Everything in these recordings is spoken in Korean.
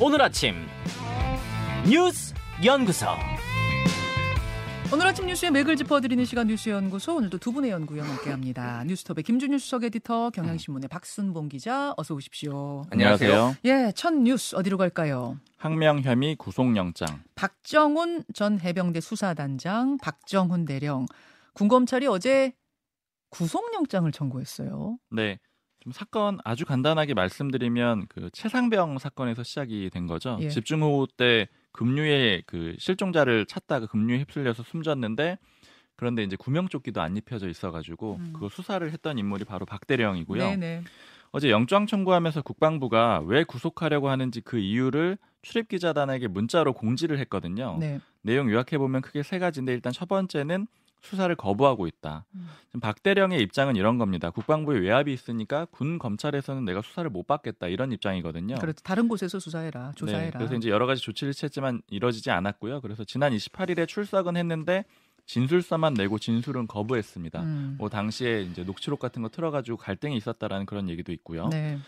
오늘 아침 뉴스 연구소. 오늘 아침 뉴스의 맥을 짚어드리는 시간 뉴스 연구소 오늘도 두 분의 연구위원 함께합니다. 뉴스톱의 김준일 수석 에디터, 경향신문의 박순봉 기자 어서 오십시오. 안녕하세요. 예, 첫 뉴스 어디로 갈까요? 항명 혐의 구속영장. 박정훈 전 해병대 수사단장, 박정훈 대령 군검찰이 어제 구속영장을 청구했어요. 네. 좀 사건 아주 간단하게 말씀드리면 그 최상병 사건에서 시작이 된 거죠. 예. 집중호우 때 급류에 그 실종자를 찾다가 급류에 휩쓸려서 숨졌는데 그런데 이제 구명조끼도 안 입혀져 있어가지고 음. 그거 수사를 했던 인물이 바로 박대령이고요. 네네. 어제 영장 청구하면서 국방부가 왜 구속하려고 하는지 그 이유를 출입 기자단에게 문자로 공지를 했거든요. 네. 내용 요약해 보면 크게 세 가지인데 일단 첫 번째는 수사를 거부하고 있다. 음. 박대령의 입장은 이런 겁니다. 국방부에 외압이 있으니까 군 검찰에서는 내가 수사를 못 받겠다 이런 입장이거든요. 그렇죠. 다른 곳에서 수사해라, 네, 조사해라. 그래서 이제 여러 가지 조치를 취했지만 이뤄지지 않았고요. 그래서 지난 28일에 출석은 했는데 진술서만 내고 진술은 거부했습니다. 음. 뭐 당시에 이제 녹취록 같은 거 틀어가지고 갈등이 있었다라는 그런 얘기도 있고요. 네.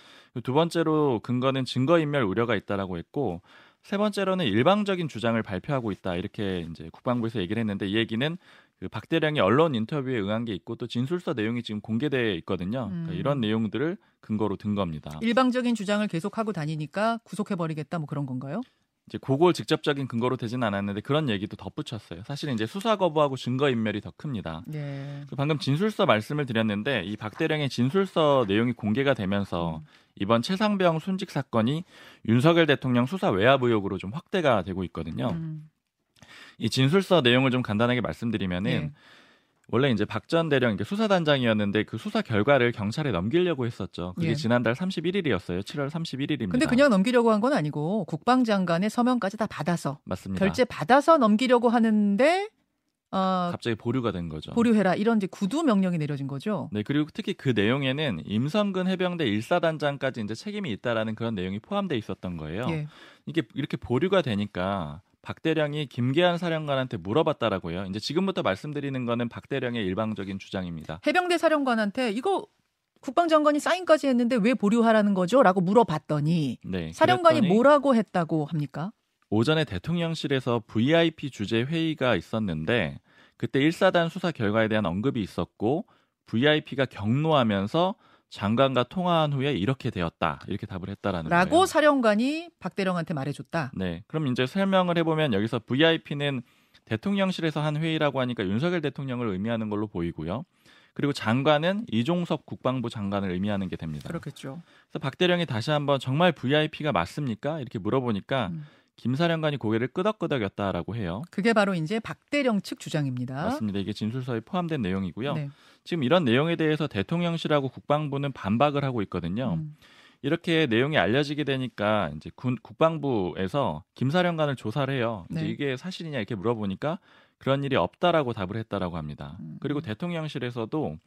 두 번째로 근거는 증거인멸 우려가 있다라고 했고 세 번째로는 일방적인 주장을 발표하고 있다 이렇게 이제 국방부에서 얘기를 했는데 이 얘기는 그 박대령이 언론 인터뷰에 응한 게 있고 또 진술서 내용이 지금 공개돼 있거든요. 그러니까 음. 이런 내용들을 근거로 든 겁니다. 일방적인 주장을 계속 하고 다니니까 구속해 버리겠다 뭐 그런 건가요? 이제 그걸 직접적인 근거로 되진 않았는데 그런 얘기도 덧붙였어요. 사실은 이제 수사 거부하고 증거 인멸이 더 큽니다. 네. 그 방금 진술서 말씀을 드렸는데 이 박대령의 진술서 내용이 공개가 되면서 음. 이번 최상병 순직 사건이 윤석열 대통령 수사 외압 의혹으로 좀 확대가 되고 있거든요. 음. 이 진술서 내용을 좀 간단하게 말씀드리면은 네. 원래 이제 박 전 대령 이게 수사단장이었는데 그 수사 결과를 경찰에 넘기려고 했었죠. 그게 예. 지난달 31일이었어요. 7월 31일입니다. 근데 그냥 넘기려고 한 건 아니고 국방장관의 서명까지 다 받아서 맞습니다. 결제 받아서 넘기려고 하는데 어, 갑자기 보류가 된 거죠. 보류해라 이런 이제 구두 명령이 내려진 거죠. 네, 그리고 특히 그 내용에는 임성근 해병대 1사단장까지 이제 책임이 있다라는 그런 내용이 포함돼 있었던 거예요. 예. 이게 이렇게 보류가 되니까 박 대령이 김계한 사령관한테 물어봤다라고요. 이제 지금부터 말씀드리는 거는 박 대령의 일방적인 주장입니다. 해병대 사령관한테 이거 국방장관이 사인까지 했는데 왜 보류하라는 거죠?라고 물어봤더니 네. 사령관이 뭐라고 했다고 합니까? 오전에 대통령실에서 VIP 주재 회의가 있었는데 그때 1사단 수사 결과에 대한 언급이 있었고 VIP가 경로하면서 장관과 통화한 후에 이렇게 되었다. 이렇게 답을 했다라는 라고 거예요. 사령관이 박대령한테 말해줬다. 네. 그럼 이제 설명을 해보면 여기서 VIP는 대통령실에서 한 회의라고 하니까 윤석열 대통령을 의미하는 걸로 보이고요. 그리고 장관은 이종섭 국방부 장관을 의미하는 게 됩니다. 그렇겠죠. 그래서 박 대령이 다시 한번 정말 VIP가 맞습니까? 이렇게 물어보니까 음. 김 사령관이 고개를 끄덕끄덕였다라고 해요. 그게 바로 이제 박대령 측 주장입니다. 맞습니다. 이게 진술서에 포함된 내용이고요. 네. 지금 이런 내용에 대해서 대통령실하고 국방부는 반박을 하고 있거든요. 음. 이렇게 내용이 알려지게 되니까 이제 군 국방부에서 김사령관을 조사를 해요. 이제 네. 이게 사실이냐 이렇게 물어보니까 그런 일이 없다라고 답을 했다라고 합니다. 음. 그리고 대통령실에서도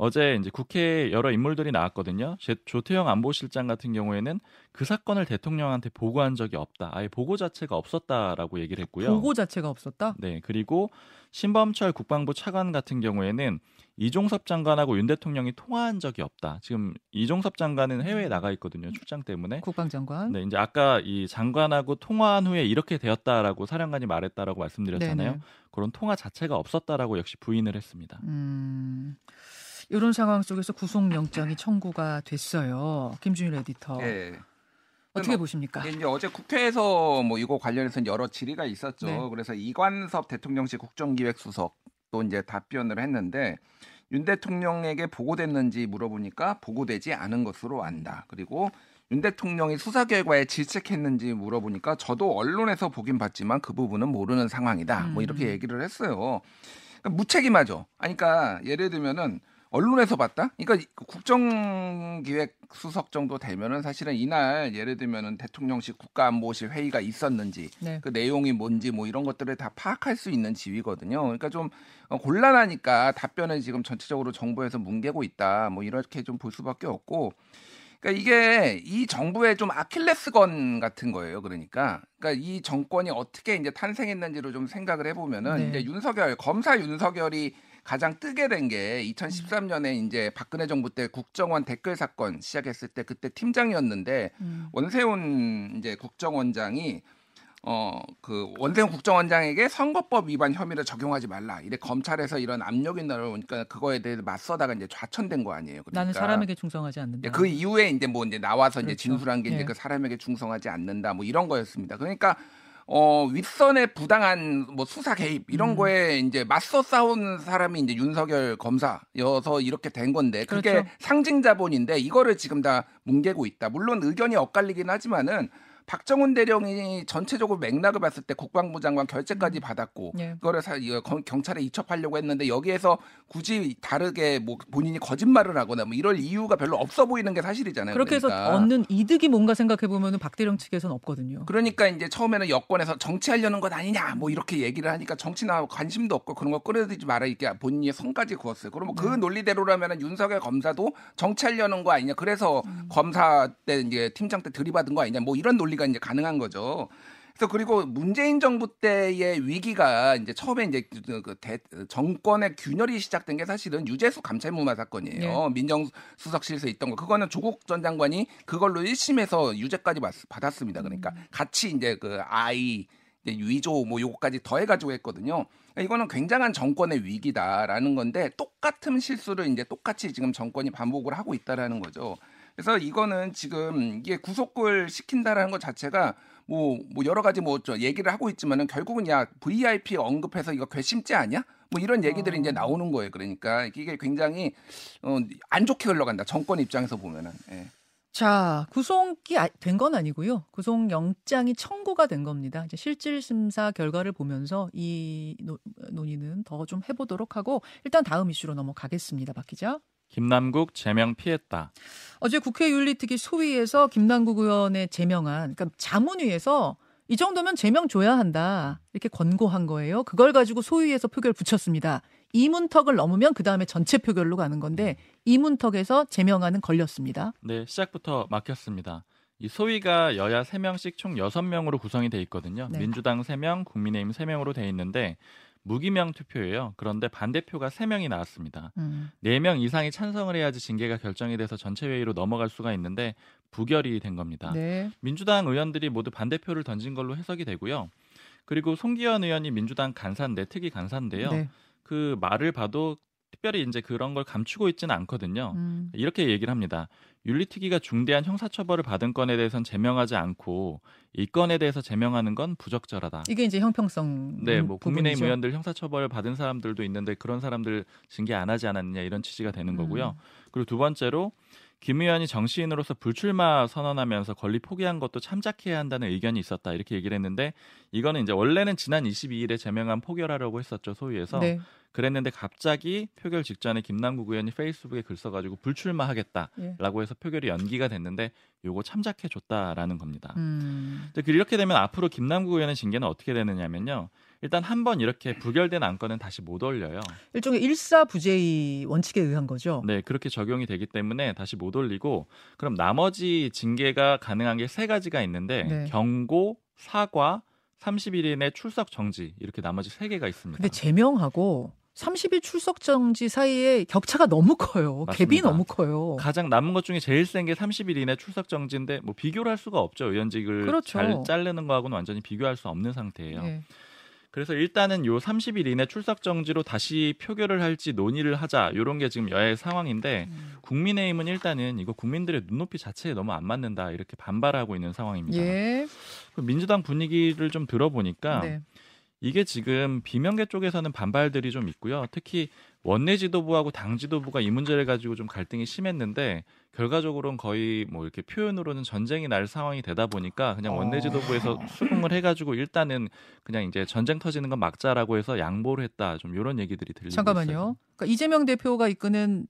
어제 이제 국회에 여러 인물들이 나왔거든요. 제- 조태영 안보실장 같은 경우에는 그 사건을 대통령한테 보고한 적이 없다. 아예 보고 자체가 없었다라고 얘기를 했고요. 보고 자체가 없었다. 네, 그리고 신범철 국방부 차관 같은 경우에는 이종섭 장관하고 윤 대통령이 통화한 적이 없다. 지금 이종섭 장관은 해외에 나가 있거든요. 출장 때문에. 국방장관. 네, 이제 아까 이 장관하고 통화한 후에 이렇게 되었다라고 사령관이 말했다라고 말씀드렸잖아요. 네네. 그런 통화 자체가 없었다라고 역시 부인을 했습니다. 음. 이런 상황 속에서 구속영장이 청구가 됐어요. 김준일 에디터. 예. 어떻게 뭐, 보십니까? 이제 어제 국회에서 뭐 이거 관련해서 여러 질의가 있었죠. 네. 그래서 이관섭 대통령실 국정기획수석 또 이제 답변을 했는데 윤 대통령에게 보고됐는지 물어보니까 보고되지 않은 것으로 안다. 그리고 윤 대통령이 수사 결과에 질책했는지 물어보니까 저도 언론에서 보긴 봤지만 그 부분은 모르는 상황이다. 뭐 이렇게 음. 얘기를 했어요. 그러니까 무책임하죠. 아니, 그러니까 예를 들면은 언론에서 봤다? 그러니까 국정기획 수석 정도 되면은 사실은 이날 예를 들면은 대통령실 국가안보실 회의가 있었는지 네. 그 내용이 뭔지 뭐 이런 것들을 다 파악할 수 있는 지위거든요. 그러니까 좀 어, 곤란하니까 답변을 지금 전체적으로 정부에서 뭉개고 있다. 뭐 이렇게 좀 볼 수밖에 없고. 그러니까 이게 이 정부의 좀 아킬레스건 같은 거예요. 그러니까 그러니까 이 정권이 어떻게 이제 탄생했는지를 좀 생각을 해보면은 네. 이제 윤석열 검사 윤석열이 가장 뜨게 된 게 2013년에 이제 박근혜 정부 때 국정원 댓글 사건 시작했을 때 그때 팀장이었는데 음. 원세훈 이제 국정원장이 어 그 원세훈 국정원장에게 선거법 위반 혐의를 적용하지 말라. 이래 검찰에서 이런 압력이 나오니까 그거에 대해 맞서다가 이제 좌천된 거 아니에요. 그러니까 나는 사람에게 충성하지 않는다. 예, 그 이후에 이제 뭐 이제 나와서 이제 그렇죠. 진술한 게 이제 예. 그 사람에게 충성하지 않는다 뭐 이런 거였습니다. 그러니까 어 윗선의 부당한 뭐 수사 개입 이런 음. 거에 이제 맞서 싸운 사람이 이제 윤석열 검사여서 이렇게 된 건데 그게 그렇죠. 상징 자본인데 이거를 지금 다 뭉개고 있다. 물론 의견이 엇갈리긴 하지만은 박정훈 대령이 전체적으로 맥락을 봤을 때 국방부 장관 결재까지 받았고 예. 그거를 사, 경- 경찰에 이첩하려고 했는데 여기에서 굳이 다르게 뭐 본인이 거짓말을 하거나 뭐 이럴 이유가 별로 없어 보이는 게 사실이잖아요. 그렇게 해서 그러니까. 얻는 이득이 뭔가 생각해 보면은 박대령 측에서는 없거든요. 그러니까 이제 처음에는 여권에서 정치하려는 것 아니냐 뭐 이렇게 얘기를 하니까 정치나 관심도 없고 그런 거 끌어들이지 마라 이렇게 본인이 성까지 그었어요. 그러면 그 음. 논리대로라면 윤석열 검사도 정치하려는 거 아니냐. 그래서 음. 검사 때 이제 팀장 때 들이받은 거 아니냐. 뭐 이런 논리 가 이제 가능한 거죠. 그래서 그리고 문재인 정부 때의 위기가 이제 처음에 이제 그- 그 대- 정권의 균열이 시작된 게 사실은 유재수 감찰무마 사건이에요. 민정수석실에서 있던 거. 그거는 조국 전 장관이 그걸로 1심에서 유죄까지 받- 받았습니다. 그러니까 같이 이제 그 아이 이제 위조 뭐 요거까지 더해가지고 했거든요. 그러니까 이거는 굉장한 정권의 위기다라는 건데 똑같은 실수를 이제 똑같이 지금 정권이 반복을 하고 있다라는 거죠. 그래서 이거는 지금 이게 구속을 시킨다라는 것 자체가 뭐, 뭐 여러 가지 뭐 저 얘기를 하고 있지만은 결국은 야 VIP 언급해서 이거 괘씸죄 아니야? 뭐 이런 얘기들이 어. 이제 나오는 거예요. 그러니까 이게 굉장히 어, 안 좋게 흘러간다. 정권 입장에서 보면은. 예. 자, 구속이 된 건 아니고요. 구속 영장이 청구가 된 겁니다. 이제 실질 심사 결과를 보면서 이 노- 논의는 더 좀 해보도록 하고 일단 다음 이슈로 넘어가겠습니다. 박 기자. 김남국 제명 피했다. 어제 국회 윤리특위 소위에서 김남국 의원의 제명안, 그러니까 자문위에서 이 정도면 제명 줘야 한다 이렇게 권고한 거예요. 그걸 가지고 소위에서 표결 붙였습니다. 이문턱을 넘으면 그 다음에 전체 표결로 가는 건데 이문턱에서 제명안은 걸렸습니다. 네, 시작부터 막혔습니다. 이 소위가 여야 3명씩 총 6명으로 구성이 돼 있거든요. 네. 민주당 3명, 국민의힘 3명으로 돼 있는데 무기명 투표예요. 그런데 반대표가 3명이 나왔습니다. 음. 4명 이상이 찬성을 해야지 징계가 결정이 돼서 전체 회의로 넘어갈 수가 있는데 부결이 된 겁니다. 네. 민주당 의원들이 모두 반대표를 던진 걸로 해석이 되고요. 그리고 송기현 의원이 민주당 간사인데 특히 간사인데요. 네. 그 말을 봐도 특별히 이제 그런 걸 감추고 있지는 않거든요. 음. 이렇게 얘기를 합니다. 윤리특위가 중대한 형사처벌을 받은 건에 대해선 제명하지 않고 이 건에 대해서 제명하는 건 부적절하다. 이게 이제 형평성 네, 뭐 국민의힘. 의원들 형사처벌을 받은 사람들도 있는데 그런 사람들 징계 안 하지 않았느냐 이런 취지가 되는 거고요. 음. 그리고 두 번째로 김 의원이 정치인으로서 불출마 선언하면서 권리 포기한 것도 참작해야 한다는 의견이 있었다 이렇게 얘기를 했는데 이거는 이제 원래는 지난 22일에 제명안 포결하려고 했었죠 소위에서 네. 그랬는데 갑자기 표결 직전에 김남국 의원이 페이스북에 글 써가지고 불출마하겠다라고 예. 해서 표결이 연기가 됐는데 요거 참작해 줬다라는 겁니다. 음. 근데 이렇게 되면 앞으로 김남국 의원의 징계는 어떻게 되느냐면요. 일단 한 번 이렇게 부결된 안건은 다시 못 올려요. 일종의 일사부재의 원칙에 의한 거죠. 네, 그렇게 적용이 되기 때문에 다시 못 올리고 그럼 나머지 징계가 가능한 게 세 가지가 있는데 네. 경고, 사과, 30일 이내 출석 정지 이렇게 나머지 세 개가 있습니다. 근데 제명하고 30일 출석 정지 사이에 격차가 너무 커요. 갭이 맞습니다. 너무 커요. 가장 남은 것 중에 제일 센 게 30일 이내 출석 정지인데 뭐 비교를 할 수가 없죠. 의원직을 그렇죠. 잘 자르는 거하고는 완전히 비교할 수 없는 상태예요. 예. 그래서 일단은 요 30일 이내 출석 정지로 다시 표결을 할지 논의를 하자 요런 게 지금 여야의 상황인데 음. 국민의힘은 일단은 이거 국민들의 눈높이 자체에 너무 안 맞는다 이렇게 반발하고 있는 상황입니다. 예. 그 민주당 분위기를 좀 들어보니까 네. 이게 지금 비명계 쪽에서는 반발들이 좀 있고요. 특히 원내 지도부하고 당 지도부가 이 문제를 가지고 좀 갈등이 심했는데 결과적으로는 거의 뭐 이렇게 표현으로는 전쟁이 날 상황이 되다 보니까 그냥 원내 어. 지도부에서 수긍을 해가지고 일단은 그냥 이제 전쟁 터지는 건 막자라고 해서 양보를 했다. 좀 이런 얘기들이 들리고 있어요. 잠깐만요. 그러니까 이재명 대표가 이끄는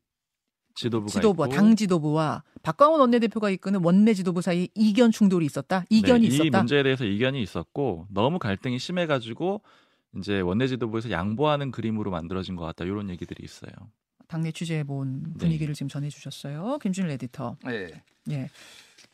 지도부가 지도부와 있고 당 지도부와 박광원 원내대표가 이끄는 원내 지도부 사이 이견 충돌이 있었다. 이견이 네, 이 있었다. 문제에 대해서 이견이 있었고 너무 갈등이 심해가지고 이제 원내 지도부에서 양보하는 그림으로 만들어진 것 같다. 이런 얘기들이 있어요. 당내 취재해 본 네. 분위기를 지금 전해 주셨어요. 김준일 에디터. 예. 예.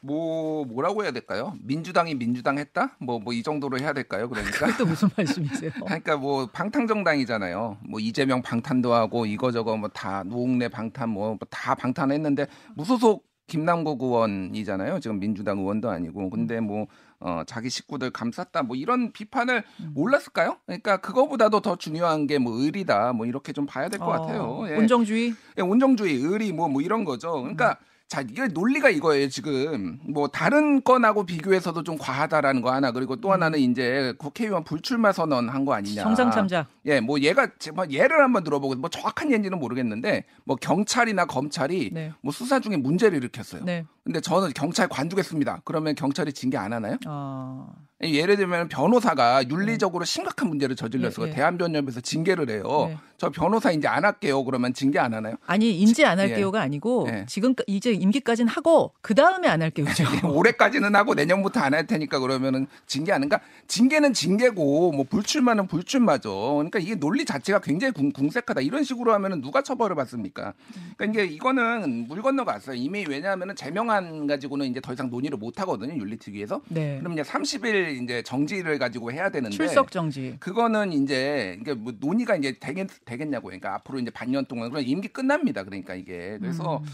뭐 뭐라고 해야 될까요? 민주당이 민주당 했다? 뭐 뭐 이 정도로 해야 될까요? 그러니까 그것도 무슨 말씀이세요? 그러니까 뭐 방탄 정당이잖아요. 뭐 이재명 방탄도 하고 이거 저거 뭐 다 노웅래 방탄 뭐 다 방탄했는데 무소속 김남국 의원이잖아요. 지금 민주당 의원도 아니고. 근데 뭐 어, 자기 식구들 감쌌다 뭐 이런 비판을 음. 몰랐을까요? 그러니까 그거보다도 더 중요한 게 뭐 의리다 뭐 이렇게 좀 봐야 될것 어, 같아요. 예. 온정주의. 예, 온정주의, 의리 뭐뭐 이런 거죠. 그러니까 음. 자 이게 논리가 이거예요 지금 뭐 다른 건하고 비교해서도 좀 과하다라는 거 하나 그리고 또 하나는 이제 국회의원 불출마 선언한 거 아니냐. 음. 정상 참작. 예, 뭐 얘가 제가 예를 한번 들어보고 뭐 정확한 예인지는 모르겠는데 뭐 경찰이나 검찰이 네. 뭐 수사 중에 문제를 일으켰어요. 네. 근데 저는 경찰 관두겠습니다. 그러면 경찰이 징계 안 하나요? 어. 예를 들면 변호사가 윤리적으로 심각한 문제를 저질렀어요. 예, 예. 대한변협에서 징계를 해요. 네. 저 변호사 이제 안 할게요. 그러면 징계 안 하나요? 아니 인지 안 예. 할게요가 아니고 예. 지금 이제 임기까지는 하고 그 다음에 안 할게요죠. 올해까지는 하고 내년부터 안 할 테니까 그러면은 징계 안 하는가? 징계는 징계고 뭐 불출마는 불출마죠. 그러니까 이게 논리 자체가 굉장히 궁, 궁색하다. 이런 식으로 하면은 누가 처벌을 받습니까? 그러니까 이게 이거는 물 건너갔어요. 이미 왜냐하면은 제명 안 가지고는 이제 더 이상 논의를 못 하거든요. 윤리특위에서. 네. 그럼 이제 30일 이제 정지를 가지고 해야 되는데 출석 정지. 그거는 이제 이게 뭐 논의가 이제 되겠, 되겠냐고 그러니까 앞으로 이제 반년 동안 그런 임기 끝납니다. 그러니까 이게 그래서 음.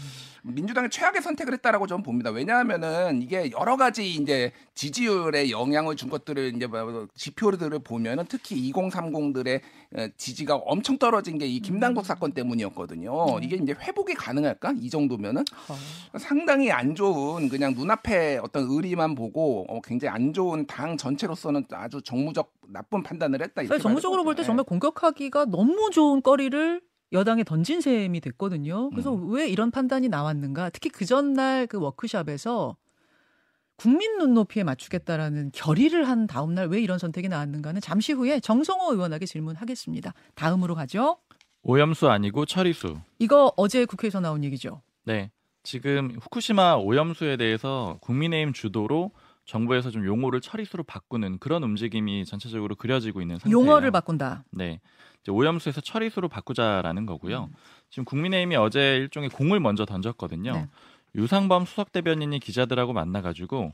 민주당이 최악의 선택을 했다라고 저는 봅니다. 왜냐하면은 이게 여러 가지 이제 지지율에 영향을 준 것들을 이제 뭐 지표들을 보면은 특히 2030들의 어, 지지가 엄청 떨어진 게이 음. 김남국 사건 때문이었거든요. 네. 이게 이제 회복이 가능할까? 이 정도면은 어. 상당히 안 좋은 그냥 눈앞에 어떤 의리만 보고 어, 굉장히 안 좋은 당 전체로서는 아주 정무적 나쁜 판단을 했다. 이렇게 정무적으로 볼 때 정말 공격하기가 너무 좋은 거리를 여당에 던진 셈이 됐거든요. 그래서 음. 왜 이런 판단이 나왔는가? 특히 그 전날 그 워크숍에서 국민 눈높이에 맞추겠다라는 결의를 한 다음 날 왜 이런 선택이 나왔는가는 잠시 후에 정성호 의원에게 질문하겠습니다. 다음으로 가죠. 오염수 아니고 처리수. 이거 어제 국회에서 나온 얘기죠. 네. 지금 후쿠시마 오염수에 대해서 국민의힘 주도로 정부에서 좀 용어를 처리수로 바꾸는 그런 움직임이 전체적으로 그려지고 있는 상태예요. 용어를 바꾼다. 네. 이제 오염수에서 처리수로 바꾸자라는 거고요. 지금 국민의힘이 어제 일종의 공을 먼저 던졌거든요. 네. 유상범 수석 대변인이 기자들하고 만나 가지고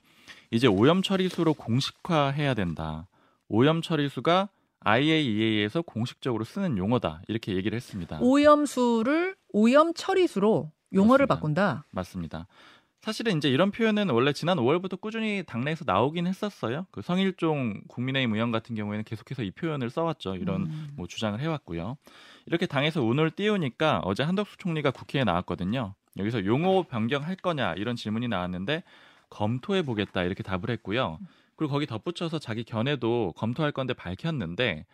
이제 오염 처리수로 공식화해야 된다. 오염 처리수가 IAEA에서 공식적으로 쓰는 용어다. 이렇게 얘기를 했습니다. 오염수를 오염 처리수로 용어를 그렇습니다. 바꾼다. 맞습니다. 사실은 이제 이런 표현은 원래 지난 5월부터 꾸준히 당내에서 나오긴 했었어요. 그 성일종 국민의힘 의원 같은 경우에는 계속해서 이 표현을 써왔죠. 이런 음. 뭐 주장을 해왔고요. 이렇게 당에서 운을 띄우니까 어제 한덕수 총리가 국회에 나왔거든요. 여기서 용어 변경할 거냐 이런 질문이 나왔는데 검토해 보겠다 이렇게 답을 했고요. 그리고 거기 덧붙여서 자기 견해도 검토할 건데 밝혔는데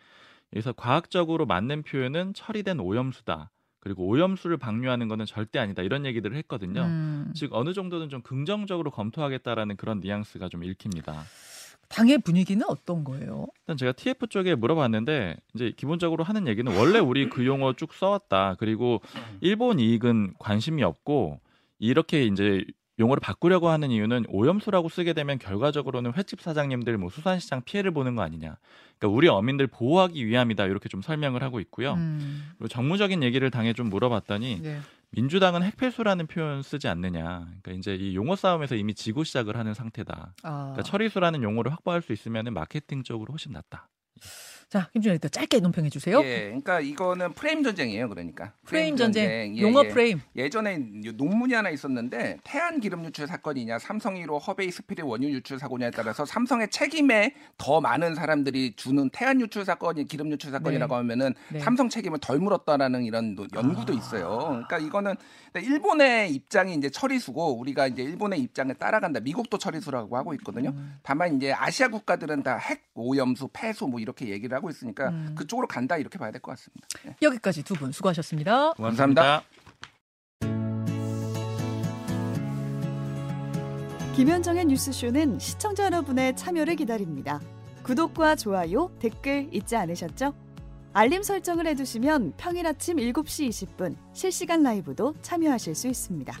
여기서 과학적으로 맞는 표현은 처리된 오염수다. 그리고 오염수를 방류하는 것은 절대 아니다 이런 얘기들을 했거든요. 음. 즉 어느 정도는 좀 긍정적으로 검토하겠다라는 그런 뉘앙스가 좀 읽힙니다. 당의 분위기는 어떤 거예요? 일단 제가 TF 쪽에 물어봤는데 이제 기본적으로 하는 얘기는 원래 우리 그 용어 쭉 써왔다. 그리고 일본 이익은 관심이 없고 이렇게 이제 용어를 바꾸려고 하는 이유는 오염수라고 쓰게 되면 결과적으로는 횟집 사장님들 뭐 수산시장 피해를 보는 거 아니냐. 그러니까 우리 어민들 보호하기 위함이다 이렇게 좀 설명을 하고 있고요. 음. 그리고 정무적인 얘기를 당에 좀 물어봤더니 네. 민주당은 핵폐수라는 표현 쓰지 않느냐. 그러니까 이제 이 용어 싸움에서 이미 지고 시작을 하는 상태다. 아. 그러니까 처리수라는 용어를 확보할 수 있으면 마케팅적으로 훨씬 낫다. 자, 김준현 일단 짧게 논평해 주세요. 예, 그러니까 이거는 프레임 전쟁이에요. 그러니까 프레임 전쟁, 예, 용어 예. 프레임. 예전에 논문이 하나 있었는데 태안 기름 유출 사건이냐 삼성 1호 허베이 스피릿 원유 유출 사고냐에 따라서 삼성의 책임에 더 많은 사람들이 주는 태안 유출 사건이 기름 유출 사건이라고 네. 하면은 네. 삼성 책임을 덜 물었다라는 이런 노- 연구도 아. 있어요. 그러니까 이거는 일본의 입장이 이제 처리수고 우리가 이제 일본의 입장을 따라간다. 미국도 처리수라고 하고 있거든요. 음. 다만 이제 아시아 국가들은 다 핵 오염수 폐수 뭐 이렇게 얘기를 하고 있으니까 음. 그쪽으로 간다 이렇게 봐야 될 것 같습니다. 예. 여기까지 두 분 수고하셨습니다. 감사합니다. 김현정의 뉴스쇼는 시청자 여러분의 참여를 기다립니다. 구독과 좋아요, 댓글 잊지 않으셨죠? 알림 설정을 해두시면 평일 아침 7시 20분 실시간 라이브도 참여하실 수 있습니다.